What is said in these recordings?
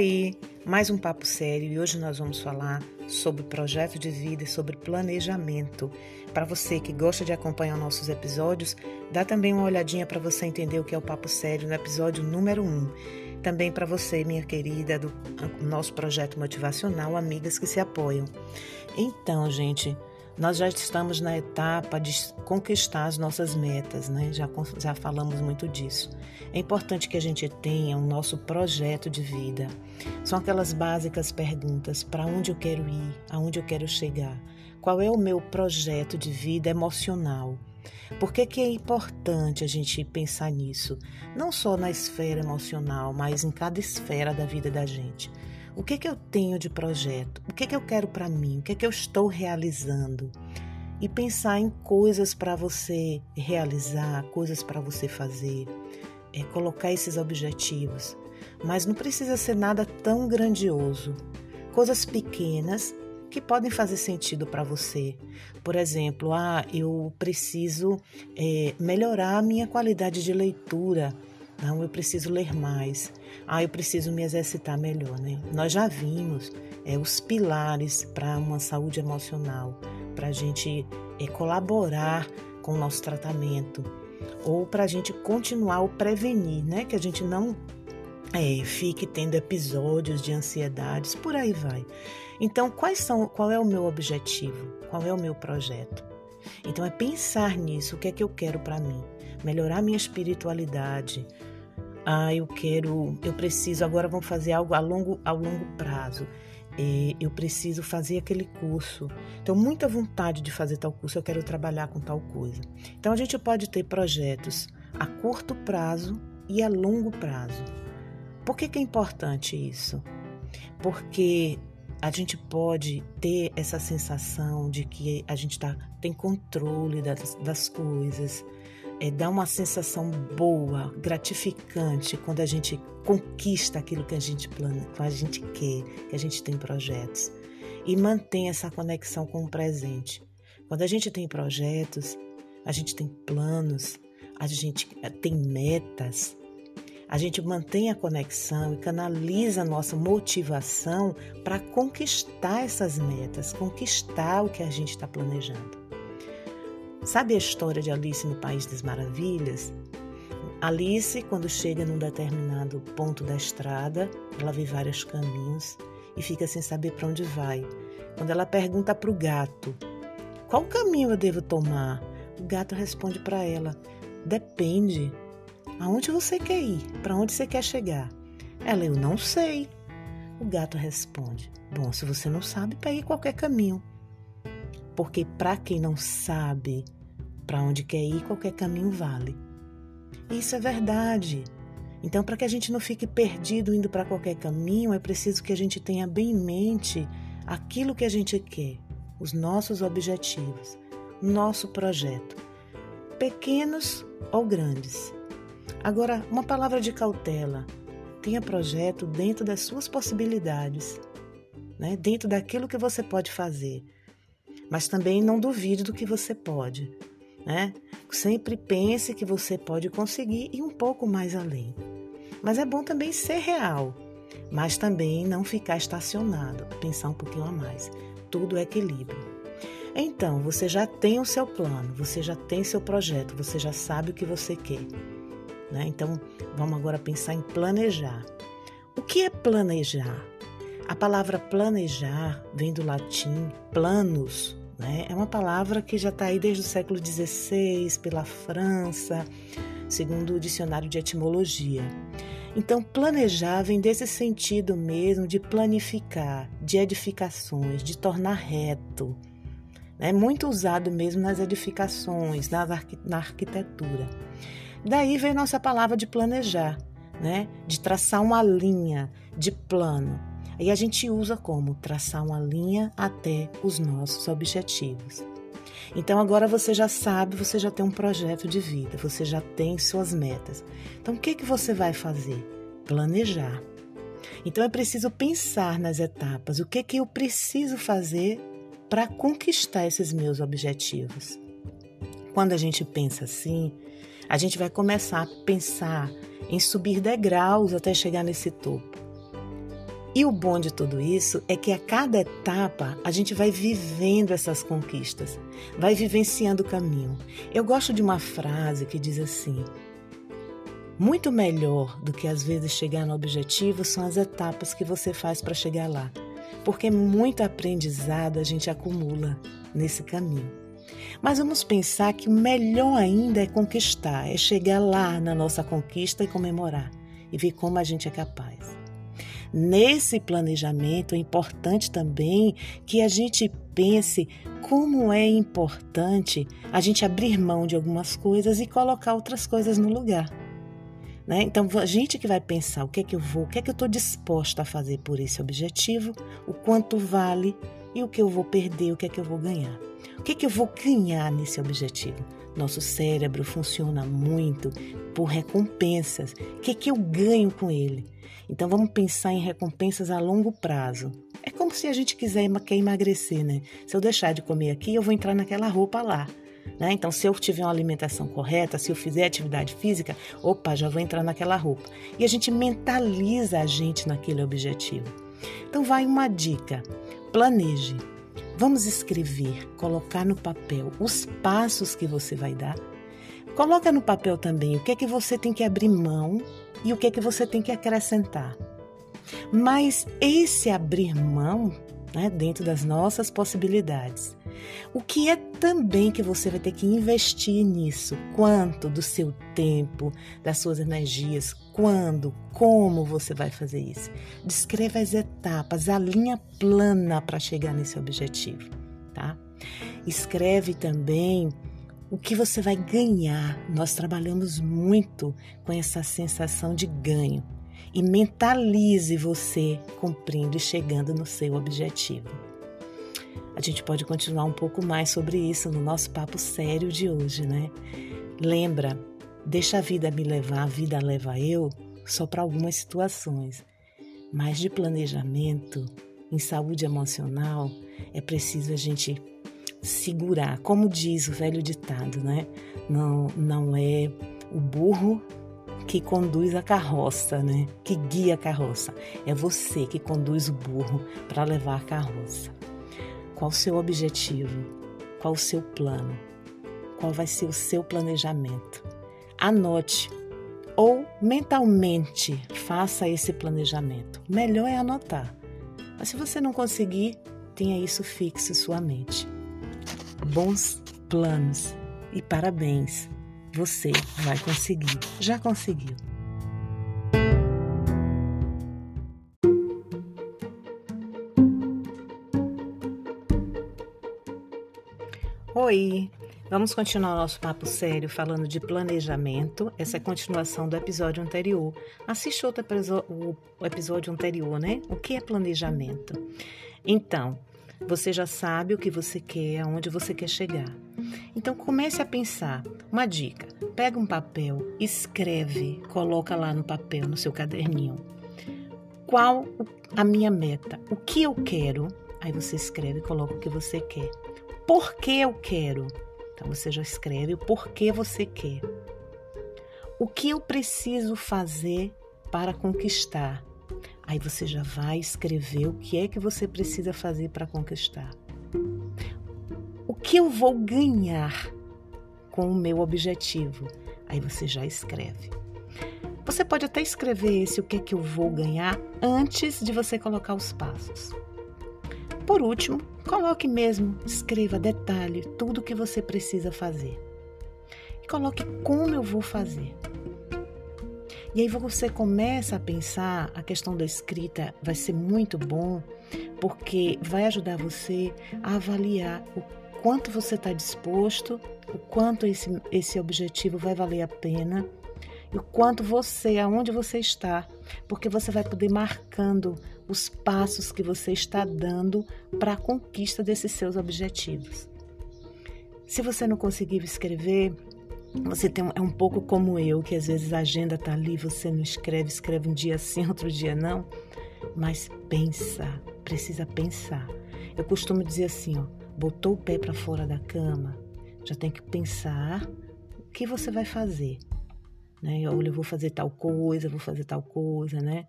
Oi, mais um papo sério e hoje nós vamos falar sobre projeto de vida e sobre planejamento. Para você que gosta de acompanhar nossos episódios, dá também uma olhadinha para você entender o que é o papo sério no episódio número 1. Também para você, minha querida, do nosso projeto motivacional Amigas que se apoiam. Então, gente, nós já estamos na etapa de conquistar as nossas metas, né? Já, já falamos muito disso. É importante que a gente tenha o nosso projeto de vida. São aquelas básicas perguntas: para onde eu quero ir? Aonde eu quero chegar? Qual é o meu projeto de vida emocional? Por que, que é importante a gente pensar nisso? Não só na esfera emocional, mas em cada esfera da vida da gente. O que, que eu tenho de projeto? O que, que eu quero para mim? O que, que eu estou realizando? E pensar em coisas para você realizar, coisas para você fazer, é colocar esses objetivos. Mas não precisa ser nada tão grandioso. Coisas pequenas que podem fazer sentido para você. Por exemplo, ah, eu preciso é, melhorar a minha qualidade de leitura. Não, eu preciso ler mais. Ah, eu preciso me exercitar melhor, né? Nós já vimos é, os pilares para uma saúde emocional, para a gente é, colaborar com o nosso tratamento ou para a gente continuar ou prevenir, né? Que a gente não é, fique tendo episódios de ansiedades, por aí vai. Então, quais são, qual é o meu objetivo? Qual é o meu projeto? Então, é pensar nisso, o que é que eu quero para mim? Melhorar minha espiritualidade, ah, eu quero, eu preciso, agora vamos fazer algo a longo, a longo prazo. É, eu preciso fazer aquele curso. Tenho muita vontade de fazer tal curso, eu quero trabalhar com tal coisa. Então a gente pode ter projetos a curto prazo e a longo prazo. Por que, que é importante isso? Porque a gente pode ter essa sensação de que a gente tá, tem controle das, das coisas, é, dá uma sensação boa, gratificante quando a gente conquista aquilo que a gente plane, que a gente quer, que a gente tem projetos e mantém essa conexão com o presente. Quando a gente tem projetos, a gente tem planos, a gente eh, tem metas, a gente mantém a conexão e canaliza a nossa motivação para conquistar essas metas, conquistar o que a gente está planejando. Sabe a história de Alice no País das Maravilhas? Alice, quando chega num determinado ponto da estrada, ela vê vários caminhos e fica sem saber para onde vai. Quando ela pergunta para o gato: Qual caminho eu devo tomar? O gato responde para ela: Depende. Aonde você quer ir? Para onde você quer chegar? Ela: Eu não sei. O gato responde: Bom, se você não sabe, pegue qualquer caminho. Porque para quem não sabe para onde quer ir, qualquer caminho vale. Isso é verdade. Então, para que a gente não fique perdido indo para qualquer caminho, é preciso que a gente tenha bem em mente aquilo que a gente quer, os nossos objetivos, nosso projeto, pequenos ou grandes. Agora, uma palavra de cautela: tenha projeto dentro das suas possibilidades, né? dentro daquilo que você pode fazer mas também não duvide do que você pode. Né? Sempre pense que você pode conseguir ir um pouco mais além. Mas é bom também ser real, mas também não ficar estacionado, pensar um pouquinho a mais. Tudo é equilíbrio. Então, você já tem o seu plano, você já tem seu projeto, você já sabe o que você quer. Né? Então, vamos agora pensar em planejar. O que é planejar? A palavra planejar vem do latim planos, né? É uma palavra que já está aí desde o século XVI, pela França, segundo o dicionário de etimologia. Então, planejar vem desse sentido mesmo de planificar, de edificações, de tornar reto. É muito usado mesmo nas edificações, na, na arquitetura. Daí vem nossa palavra de planejar, né? de traçar uma linha de plano. E a gente usa como traçar uma linha até os nossos objetivos. Então agora você já sabe, você já tem um projeto de vida, você já tem suas metas. Então o que que você vai fazer? Planejar. Então é preciso pensar nas etapas, o que que eu preciso fazer para conquistar esses meus objetivos. Quando a gente pensa assim, a gente vai começar a pensar em subir degraus até chegar nesse topo. E o bom de tudo isso é que a cada etapa a gente vai vivendo essas conquistas, vai vivenciando o caminho. Eu gosto de uma frase que diz assim: muito melhor do que às vezes chegar no objetivo são as etapas que você faz para chegar lá, porque muito aprendizado a gente acumula nesse caminho. Mas vamos pensar que o melhor ainda é conquistar, é chegar lá na nossa conquista e comemorar e ver como a gente é capaz. Nesse planejamento é importante também que a gente pense como é importante a gente abrir mão de algumas coisas e colocar outras coisas no lugar. Né? Então, a gente que vai pensar o que é que eu vou, o que é que eu estou disposta a fazer por esse objetivo, o quanto vale e o que eu vou perder, o que é que eu vou ganhar. O que é que eu vou ganhar nesse objetivo? Nosso cérebro funciona muito por recompensas. O que que eu ganho com ele? Então vamos pensar em recompensas a longo prazo. É como se a gente quiser quer emagrecer, né? Se eu deixar de comer aqui, eu vou entrar naquela roupa lá. Né? Então, se eu tiver uma alimentação correta, se eu fizer atividade física, opa, já vou entrar naquela roupa. E a gente mentaliza a gente naquele objetivo. Então, vai uma dica: planeje. Vamos escrever, colocar no papel os passos que você vai dar. Coloca no papel também o que é que você tem que abrir mão e o que é que você tem que acrescentar. Mas esse abrir mão, né, dentro das nossas possibilidades, o que é também que você vai ter que investir nisso? Quanto do seu tempo, das suas energias, quando, como você vai fazer isso? Descreva as etapas, a linha plana para chegar nesse objetivo, tá? Escreve também o que você vai ganhar. Nós trabalhamos muito com essa sensação de ganho e mentalize você cumprindo e chegando no seu objetivo. A gente pode continuar um pouco mais sobre isso no nosso papo sério de hoje, né? Lembra, deixa a vida me levar, a vida leva eu, só para algumas situações. Mas de planejamento, em saúde emocional, é preciso a gente segurar. Como diz o velho ditado, né? Não, não é o burro que conduz a carroça, né? Que guia a carroça. É você que conduz o burro para levar a carroça. Qual o seu objetivo? Qual o seu plano? Qual vai ser o seu planejamento? Anote ou mentalmente faça esse planejamento. Melhor é anotar. Mas se você não conseguir, tenha isso fixo em sua mente bons planos e parabéns, você vai conseguir. Já conseguiu. Oi, vamos continuar nosso papo sério falando de planejamento. Essa é a continuação do episódio anterior. Assiste outro o episódio anterior, né? O que é planejamento? Então, você já sabe o que você quer, aonde você quer chegar. Então comece a pensar. Uma dica: pega um papel, escreve, coloca lá no papel, no seu caderninho. Qual a minha meta? O que eu quero? Aí você escreve e coloca o que você quer. Por que eu quero? Então você já escreve o porquê você quer. O que eu preciso fazer para conquistar? Aí você já vai escrever o que é que você precisa fazer para conquistar. O que eu vou ganhar com o meu objetivo? Aí você já escreve. Você pode até escrever esse o que é que eu vou ganhar antes de você colocar os passos. Por último, coloque mesmo, escreva detalhe tudo o que você precisa fazer. E coloque como eu vou fazer. E aí você começa a pensar, a questão da escrita vai ser muito bom, porque vai ajudar você a avaliar o quanto você está disposto, o quanto esse, esse objetivo vai valer a pena e o quanto você, aonde você está, porque você vai poder marcando os passos que você está dando para a conquista desses seus objetivos. Se você não conseguir escrever, você tem, é um pouco como eu, que às vezes a agenda está ali, você não escreve, escreve um dia sim, outro dia não. Mas pensa, precisa pensar. Eu costumo dizer assim, ó, botou o pé para fora da cama, já tem que pensar o que você vai fazer. Né? Olha, eu vou fazer tal coisa, vou fazer tal coisa, né?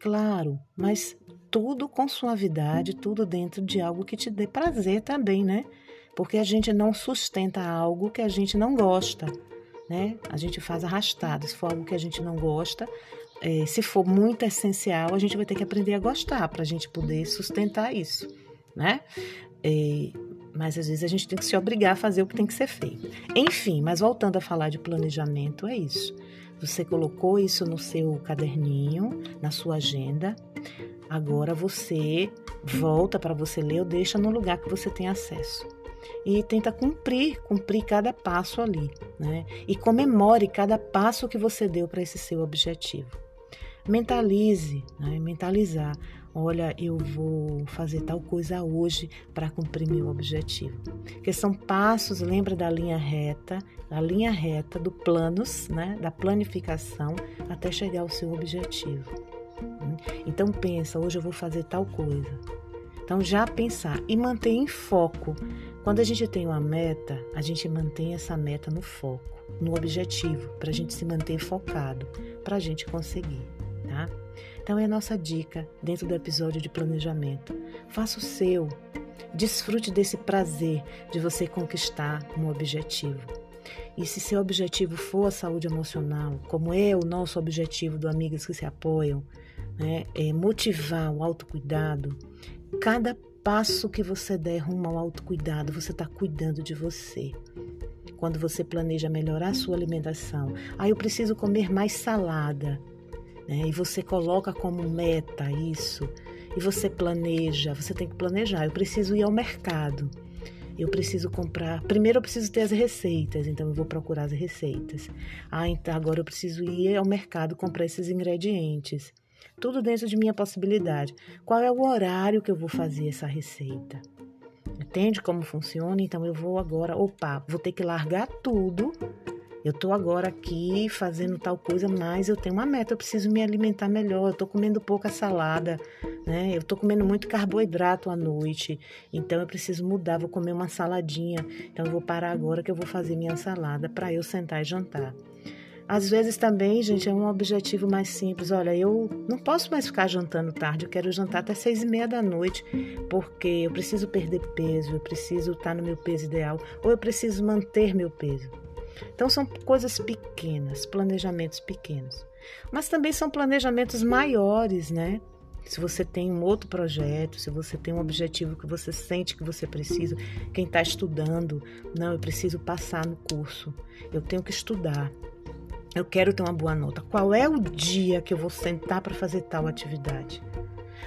Claro, mas tudo com suavidade, tudo dentro de algo que te dê prazer também, né? Porque a gente não sustenta algo que a gente não gosta, né? A gente faz arrastado. Se for algo que a gente não gosta, é, se for muito essencial, a gente vai ter que aprender a gostar para a gente poder sustentar isso, né? É, mas às vezes a gente tem que se obrigar a fazer o que tem que ser feito. Enfim, mas voltando a falar de planejamento, é isso. Você colocou isso no seu caderninho, na sua agenda. Agora você volta para você ler ou deixa no lugar que você tem acesso. E tenta cumprir, cumprir cada passo ali, né? E comemore cada passo que você deu para esse seu objetivo. Mentalize, né? mentalizar. Olha, eu vou fazer tal coisa hoje para cumprir meu objetivo. Que são passos, lembra da linha reta, da linha reta do planos, né? da planificação até chegar ao seu objetivo. Então pensa, hoje eu vou fazer tal coisa. Então já pensar e manter em foco. Quando a gente tem uma meta, a gente mantém essa meta no foco, no objetivo, para a gente se manter focado, para a gente conseguir? Então é a nossa dica dentro do episódio de planejamento. Faça o seu. Desfrute desse prazer de você conquistar um objetivo. E se seu objetivo for a saúde emocional, como é o nosso objetivo do Amigas que se apoiam, né, é motivar o autocuidado, cada passo que você der rumo ao autocuidado, você está cuidando de você. Quando você planeja melhorar a sua alimentação, ah, eu preciso comer mais salada né? E você coloca como meta isso, e você planeja, você tem que planejar. Eu preciso ir ao mercado. Eu preciso comprar. Primeiro eu preciso ter as receitas, então eu vou procurar as receitas. Ah, então agora eu preciso ir ao mercado comprar esses ingredientes. Tudo dentro de minha possibilidade. Qual é o horário que eu vou fazer essa receita? Entende como funciona? Então eu vou agora, opa, vou ter que largar tudo eu estou agora aqui fazendo tal coisa, mas eu tenho uma meta, eu preciso me alimentar melhor. Eu estou comendo pouca salada, né? Eu estou comendo muito carboidrato à noite, então eu preciso mudar. Vou comer uma saladinha, então eu vou parar agora que eu vou fazer minha salada para eu sentar e jantar. Às vezes também, gente, é um objetivo mais simples. Olha, eu não posso mais ficar jantando tarde, eu quero jantar até seis e meia da noite, porque eu preciso perder peso, eu preciso estar no meu peso ideal, ou eu preciso manter meu peso. Então são coisas pequenas, planejamentos pequenos. Mas também são planejamentos maiores, né? Se você tem um outro projeto, se você tem um objetivo que você sente que você precisa, quem está estudando, não, eu preciso passar no curso, eu tenho que estudar, eu quero ter uma boa nota. Qual é o dia que eu vou sentar para fazer tal atividade?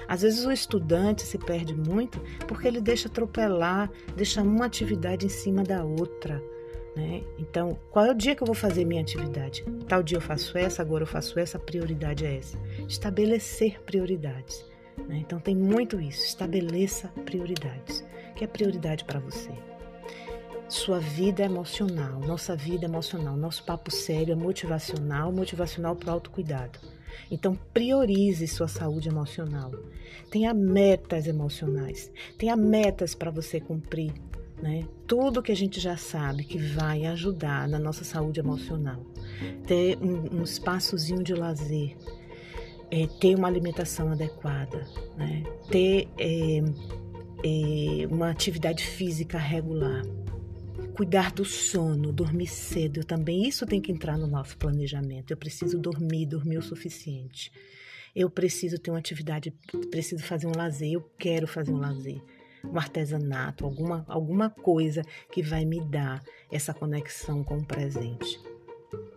Às vezes o estudante se perde muito porque ele deixa atropelar, deixa uma atividade em cima da outra. Né? Então, qual é o dia que eu vou fazer minha atividade? Tal dia eu faço essa, agora eu faço essa, a prioridade é essa. Estabelecer prioridades. Né? Então, tem muito isso. Estabeleça prioridades. O que é prioridade para você? Sua vida emocional, nossa vida emocional, nosso papo sério é motivacional, motivacional para o autocuidado. Então, priorize sua saúde emocional. Tenha metas emocionais. Tenha metas para você cumprir né? Tudo que a gente já sabe que vai ajudar na nossa saúde emocional. Ter um, um espaçozinho de lazer, é, ter uma alimentação adequada, né? ter é, é, uma atividade física regular, cuidar do sono, dormir cedo também. Isso tem que entrar no nosso planejamento. Eu preciso dormir, dormir o suficiente. Eu preciso ter uma atividade, preciso fazer um lazer, eu quero fazer um lazer um artesanato, alguma, alguma coisa que vai me dar essa conexão com o presente.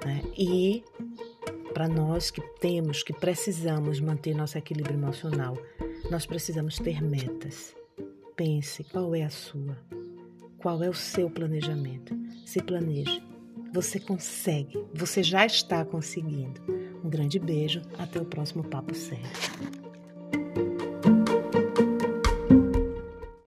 Né? E para nós que temos, que precisamos manter nosso equilíbrio emocional, nós precisamos ter metas. Pense qual é a sua, qual é o seu planejamento. Se planeje. Você consegue, você já está conseguindo. Um grande beijo, até o próximo Papo Sério.